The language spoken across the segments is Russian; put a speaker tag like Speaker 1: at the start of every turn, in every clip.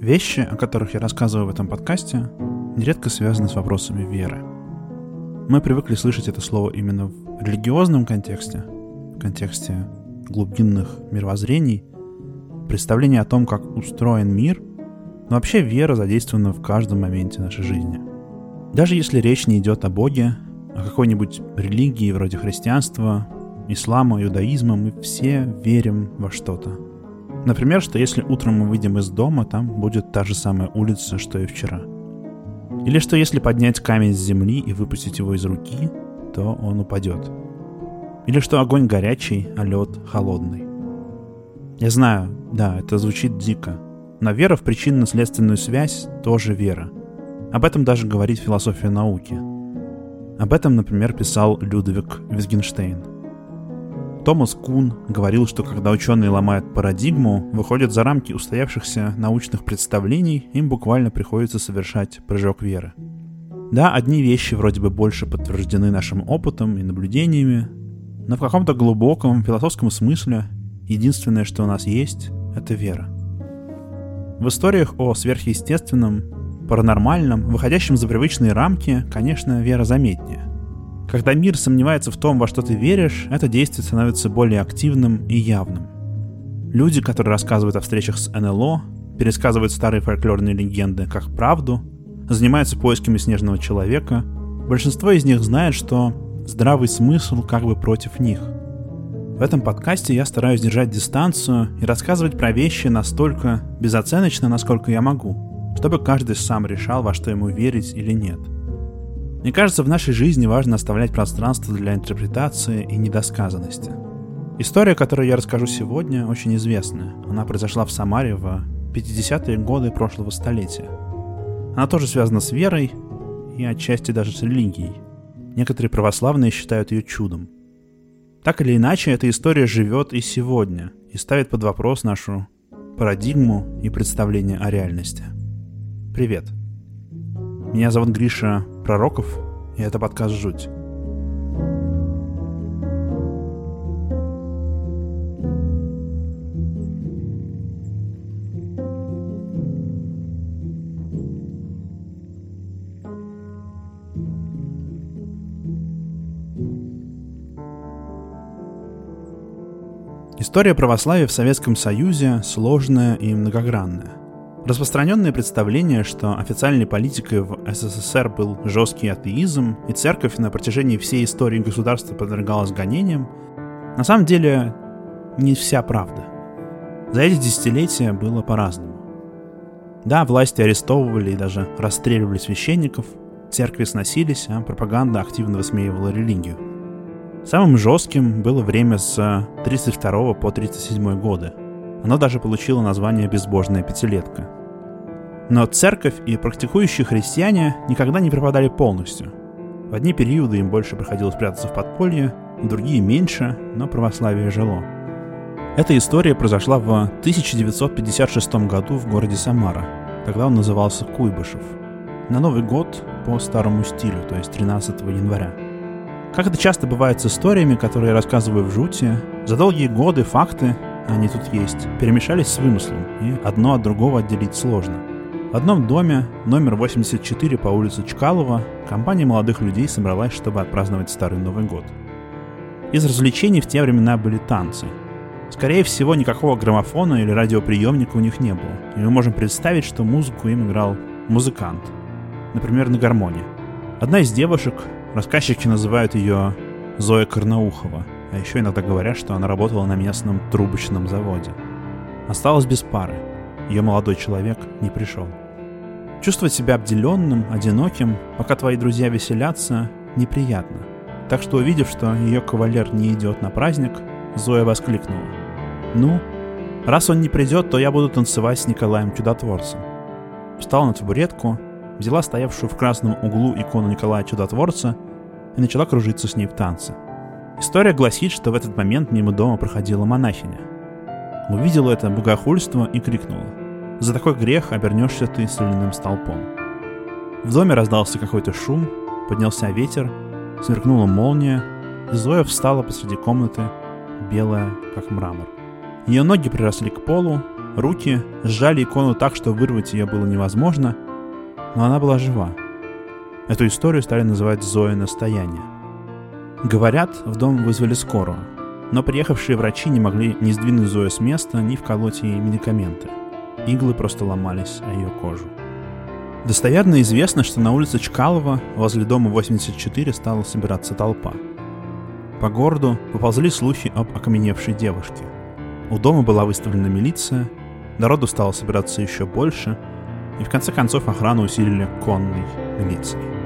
Speaker 1: Вещи, о которых я рассказываю в этом подкасте, нередко связаны с вопросами веры. Мы привыкли слышать это слово именно в религиозном контексте, в контексте глубинных мировоззрений, представления о том, как устроен мир, но вообще вера задействована в каждом моменте нашей жизни. Даже если речь не идет о Боге, о какой-нибудь религии вроде христианства, ислама, иудаизма, мы все верим во что-то – Например, что если утром мы выйдем из дома, там будет та же самая улица, что и вчера. Или что если поднять камень с земли и выпустить его из руки, то он упадет. Или что огонь горячий, а лед холодный. Я знаю, да, это звучит дико, но вера в причинно-следственную связь тоже вера. Об этом даже говорит философия науки. Об этом, например, писал Людвиг Визгенштейн. Томас Кун говорил, что когда ученые ломают парадигму, выходят за рамки устоявшихся научных представлений, им буквально приходится совершать прыжок веры. Да, одни вещи вроде бы больше подтверждены нашим опытом и наблюдениями, но в каком-то глубоком философском смысле единственное, что у нас есть, это вера. В историях о сверхъестественном, паранормальном, выходящем за привычные рамки, конечно, вера заметнее. Когда мир сомневается в том, во что ты веришь, это действие становится более активным и явным. Люди, которые рассказывают о встречах с НЛО, пересказывают старые фольклорные легенды как правду, занимаются поисками снежного человека, большинство из них знает, что здравый смысл как бы против них. В этом подкасте я стараюсь держать дистанцию и рассказывать про вещи настолько безоценочно, насколько я могу, чтобы каждый сам решал, во что ему верить или нет – мне кажется, в нашей жизни важно оставлять пространство для интерпретации и недосказанности. История, которую я расскажу сегодня, очень известная. Она произошла в Самаре в 50-е годы прошлого столетия. Она тоже связана с верой и отчасти даже с религией. Некоторые православные считают ее чудом. Так или иначе, эта история живет и сегодня и ставит под вопрос нашу парадигму и представление о реальности. Привет. Меня зовут Гриша Пророков, и это подкаст «Жуть». История православия в Советском Союзе сложная и многогранная. Распространенное представление, что официальной политикой в СССР был жесткий атеизм, и церковь на протяжении всей истории государства подвергалась гонениям, на самом деле не вся правда. За эти десятилетия было по-разному. Да, власти арестовывали и даже расстреливали священников, церкви сносились, а пропаганда активно высмеивала религию. Самым жестким было время с 32 по 37 годы, оно даже получило название «безбожная пятилетка». Но церковь и практикующие христиане никогда не пропадали полностью. В одни периоды им больше приходилось прятаться в подполье, в другие меньше, но православие жило. Эта история произошла в 1956 году в городе Самара. Тогда он назывался Куйбышев. На Новый год по старому стилю, то есть 13 января. Как это часто бывает с историями, которые я рассказываю в жути, за долгие годы факты они тут есть, перемешались с вымыслом, и одно от другого отделить сложно. В одном доме, номер 84 по улице Чкалова, компания молодых людей собралась, чтобы отпраздновать Старый Новый год. Из развлечений в те времена были танцы. Скорее всего, никакого граммофона или радиоприемника у них не было, и мы можем представить, что музыку им играл музыкант, например, на гармоне. Одна из девушек, рассказчики называют ее Зоя Карнаухова – а еще иногда говорят, что она работала на местном трубочном заводе. Осталась без пары. Ее молодой человек не пришел. Чувствовать себя обделенным, одиноким, пока твои друзья веселятся, неприятно. Так что, увидев, что ее кавалер не идет на праздник, Зоя воскликнула. «Ну, раз он не придет, то я буду танцевать с Николаем Чудотворцем». Встала на табуретку, взяла стоявшую в красном углу икону Николая Чудотворца и начала кружиться с ней в танце – История гласит, что в этот момент мимо дома проходила монахиня. Увидела это богохульство и крикнула. «За такой грех обернешься ты соляным столпом». В доме раздался какой-то шум, поднялся ветер, сверкнула молния, и Зоя встала посреди комнаты, белая, как мрамор. Ее ноги приросли к полу, руки сжали икону так, что вырвать ее было невозможно, но она была жива. Эту историю стали называть Зоя настояние. Говорят, в дом вызвали скорую, но приехавшие врачи не могли ни сдвинуть Зою с места, ни вколоть ей медикаменты. Иглы просто ломались о ее кожу. Достоверно известно, что на улице Чкалова возле дома 84 стала собираться толпа. По городу поползли слухи об окаменевшей девушке. У дома была выставлена милиция, народу стало собираться еще больше, и в конце концов охрану усилили конной милицией.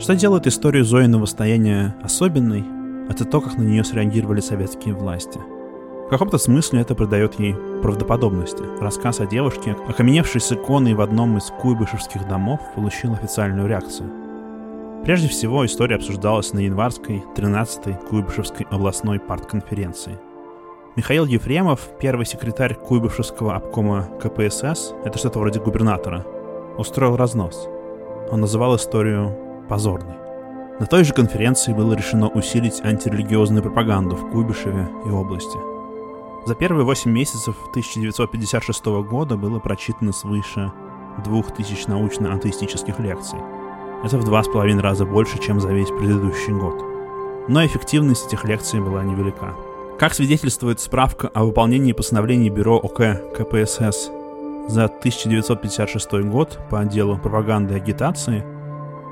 Speaker 1: Что делает историю Зоиного стояния особенной, это то, как на нее среагировали советские власти. В каком-то смысле это придает ей правдоподобности. Рассказ о девушке, окаменевшей с иконой в одном из куйбышевских домов, получил официальную реакцию. Прежде всего, история обсуждалась на январской 13-й Куйбышевской областной партконференции. Михаил Ефремов, первый секретарь Куйбышевского обкома КПСС, это что-то вроде губернатора, устроил разнос. Он называл историю позорной. На той же конференции было решено усилить антирелигиозную пропаганду в Куйбышеве и области. За первые 8 месяцев 1956 года было прочитано свыше 2000 научно-атеистических лекций. Это в два с половиной раза больше, чем за весь предыдущий год. Но эффективность этих лекций была невелика. Как свидетельствует справка о выполнении постановлений Бюро ОК КПСС за 1956 год по отделу пропаганды и агитации –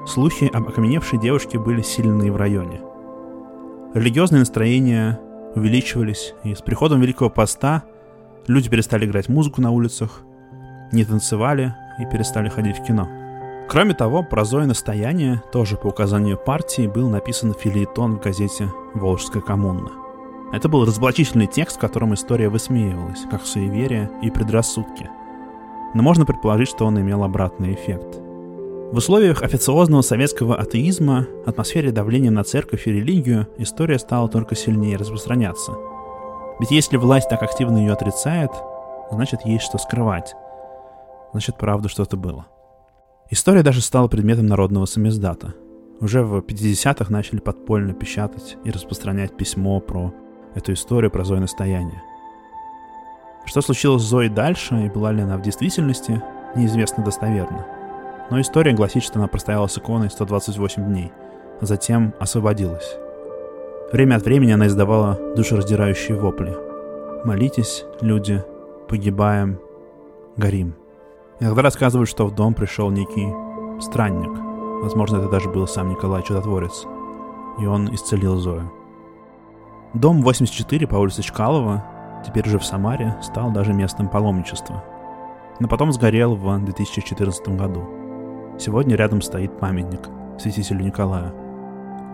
Speaker 1: Слухи об окаменевшей девушке были сильны в районе. Религиозные настроения увеличивались, и с приходом Великого Поста люди перестали играть музыку на улицах, не танцевали и перестали ходить в кино. Кроме того, про Зои настояние, тоже по указанию партии, был написан филиетон в газете «Волжская коммуна». Это был разоблачительный текст, в котором история высмеивалась, как суеверие и предрассудки. Но можно предположить, что он имел обратный эффект – в условиях официозного советского атеизма, атмосфере давления на церковь и религию, история стала только сильнее распространяться. Ведь если власть так активно ее отрицает, значит есть что скрывать. Значит, правда что-то было. История даже стала предметом народного самиздата. Уже в 50-х начали подпольно печатать и распространять письмо про эту историю, про Зои настояние. Что случилось с Зоей дальше и была ли она в действительности, неизвестно достоверно но история гласит, что она простояла с иконой 128 дней, а затем освободилась. Время от времени она издавала душераздирающие вопли. «Молитесь, люди, погибаем, горим». Иногда рассказывают, что в дом пришел некий странник. Возможно, это даже был сам Николай Чудотворец. И он исцелил Зою. Дом 84 по улице Чкалова, теперь уже в Самаре, стал даже местом паломничества. Но потом сгорел в 2014 году. Сегодня рядом стоит памятник святителю Николаю.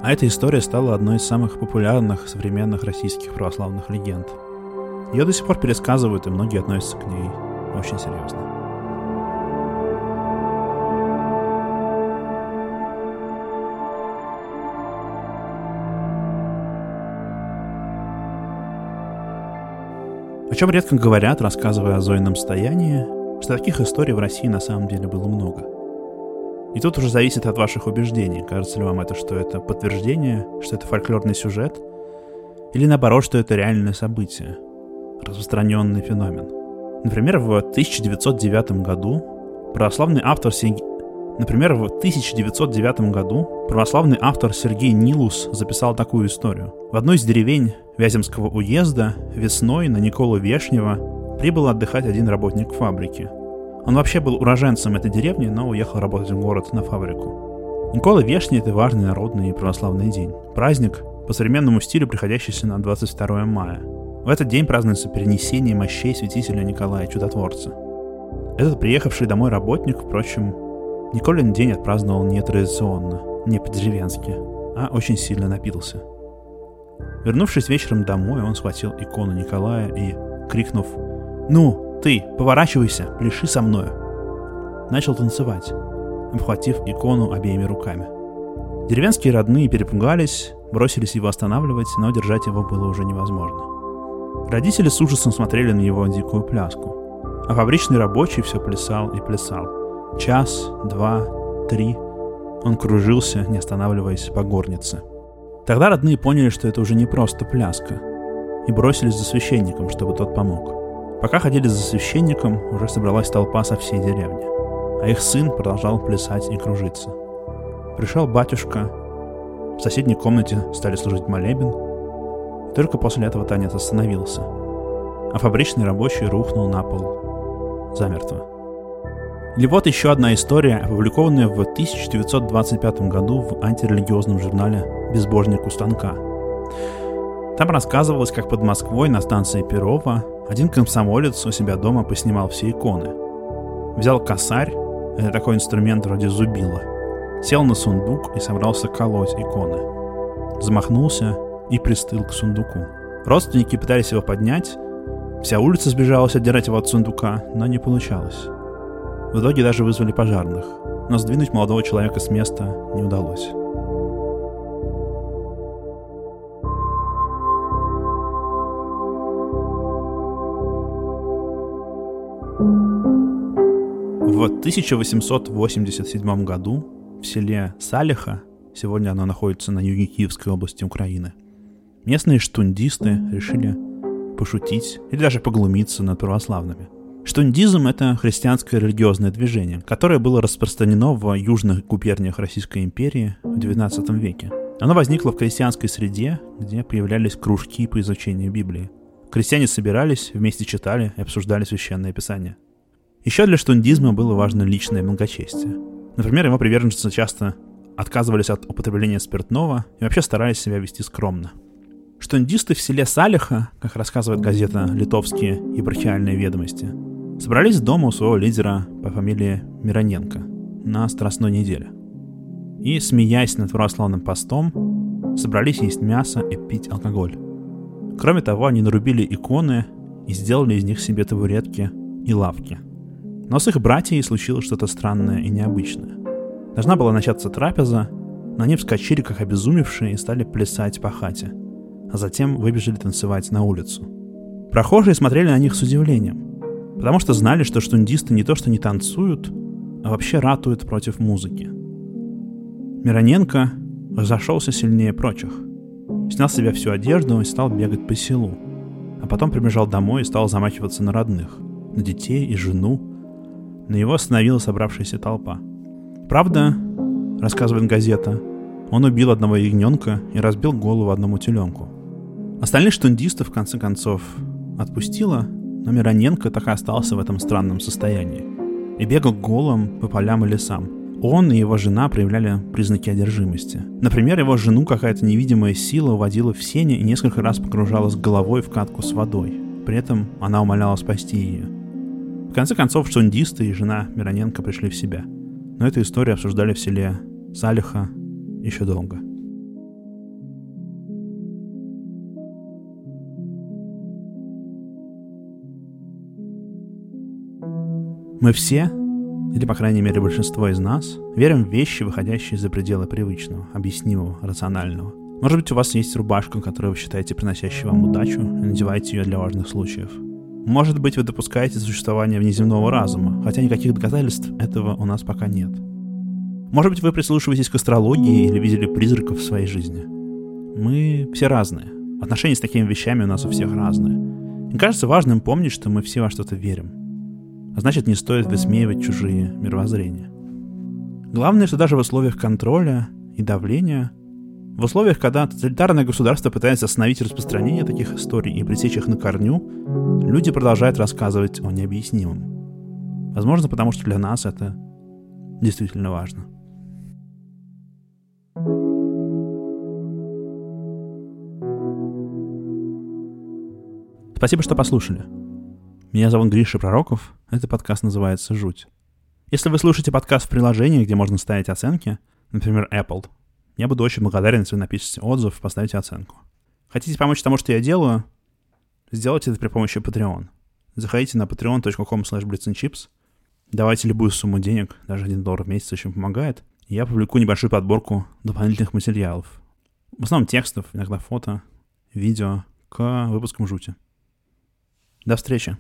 Speaker 1: А эта история стала одной из самых популярных современных российских православных легенд. Ее до сих пор пересказывают, и многие относятся к ней очень серьезно. О чем редко говорят, рассказывая о Зойном стоянии, что таких историй в России на самом деле было много. И тут уже зависит от ваших убеждений. Кажется ли вам это, что это подтверждение, что это фольклорный сюжет, или наоборот, что это реальное событие, распространенный феномен. Например, в 1909 году православный автор Сергей... Например, в 1909 году православный автор Сергей Нилус записал такую историю. В одной из деревень Вяземского уезда весной на Николу Вешнего прибыл отдыхать один работник фабрики – он вообще был уроженцем этой деревни, но уехал работать в город на фабрику. Никола Вешний – это важный народный и православный день. Праздник, по современному стилю приходящийся на 22 мая. В этот день празднуется перенесение мощей святителя Николая Чудотворца. Этот приехавший домой работник, впрочем, Николин день отпраздновал не традиционно, не по-деревенски, а очень сильно напился. Вернувшись вечером домой, он схватил икону Николая и, крикнув «Ну, ты, поворачивайся, пляши со мною. Начал танцевать, обхватив икону обеими руками. Деревенские родные перепугались, бросились его останавливать, но держать его было уже невозможно. Родители с ужасом смотрели на его дикую пляску. А фабричный рабочий все плясал и плясал. Час, два, три. Он кружился, не останавливаясь по горнице. Тогда родные поняли, что это уже не просто пляска, и бросились за священником, чтобы тот помог. Пока ходили за священником, уже собралась толпа со всей деревни, а их сын продолжал плясать и кружиться. Пришел батюшка, в соседней комнате стали служить молебен, и только после этого танец остановился, а фабричный рабочий рухнул на пол замертво. Или вот еще одна история, опубликованная в 1925 году в антирелигиозном журнале «Безбожник у станка». Там рассказывалось, как под Москвой на станции Перова один комсомолец у себя дома поснимал все иконы. Взял косарь, это такой инструмент вроде зубила, сел на сундук и собрался колоть иконы. Замахнулся и пристыл к сундуку. Родственники пытались его поднять, вся улица сбежалась отдирать его от сундука, но не получалось. В итоге даже вызвали пожарных, но сдвинуть молодого человека с места не удалось. В 1887 году в селе Салиха, сегодня оно находится на юге Киевской области Украины, местные штундисты решили пошутить или даже поглумиться над православными. Штундизм — это христианское религиозное движение, которое было распространено в южных губерниях Российской империи в XIX веке. Оно возникло в крестьянской среде, где появлялись кружки по изучению Библии. Крестьяне собирались, вместе читали и обсуждали священное писание. Еще для штундизма было важно личное благочестие. Например, его приверженцы часто отказывались от употребления спиртного и вообще старались себя вести скромно. Штундисты в селе Салиха, как рассказывает газета «Литовские епархиальные ведомости», собрались дома у своего лидера по фамилии Мироненко на Страстной неделе. И, смеясь над православным постом, собрались есть мясо и пить алкоголь. Кроме того, они нарубили иконы и сделали из них себе табуретки и лавки. Но с их братьями случилось что-то странное и необычное. Должна была начаться трапеза, но они вскочили как обезумевшие и стали плясать по хате, а затем выбежали танцевать на улицу. Прохожие смотрели на них с удивлением – Потому что знали, что штундисты не то что не танцуют, а вообще ратуют против музыки. Мироненко разошелся сильнее прочих. Снял с себя всю одежду и стал бегать по селу. А потом прибежал домой и стал замахиваться на родных, на детей и жену. На него остановила собравшаяся толпа. Правда, рассказывает газета, он убил одного ягненка и разбил голову одному теленку. Остальных штундистов, в конце концов, отпустила, но Мироненко так и остался в этом странном состоянии. И бегал голым по полям и лесам. Он и его жена проявляли признаки одержимости. Например, его жену какая-то невидимая сила уводила в сене и несколько раз погружалась головой в катку с водой. При этом она умоляла спасти ее. В конце концов, шундисты и жена Мироненко пришли в себя. Но эту историю обсуждали в селе Салиха еще долго. Мы все, или по крайней мере большинство из нас, верим в вещи, выходящие за пределы привычного, объяснимого, рационального. Может быть, у вас есть рубашка, которую вы считаете приносящей вам удачу, и надеваете ее для важных случаев. Может быть, вы допускаете существование внеземного разума, хотя никаких доказательств этого у нас пока нет. Может быть, вы прислушиваетесь к астрологии или видели призраков в своей жизни. Мы все разные. Отношения с такими вещами у нас у всех разные. Мне кажется важным помнить, что мы все во что-то верим. А значит, не стоит высмеивать чужие мировоззрения. Главное, что даже в условиях контроля и давления, в условиях, когда тоталитарное государство пытается остановить распространение таких историй и пресечь их на корню, люди продолжают рассказывать о необъяснимом. Возможно, потому что для нас это действительно важно. Спасибо, что послушали. Меня зовут Гриша Пророков. Этот подкаст называется «Жуть». Если вы слушаете подкаст в приложении, где можно ставить оценки, например, Apple, я буду очень благодарен, если вы напишите отзыв, поставите оценку. Хотите помочь тому, что я делаю? Сделайте это при помощи Patreon. Заходите на patreon.com slash давайте любую сумму денег, даже 1 доллар в месяц очень помогает, я публикую небольшую подборку дополнительных материалов. В основном текстов, иногда фото, видео к выпускам жути. До встречи!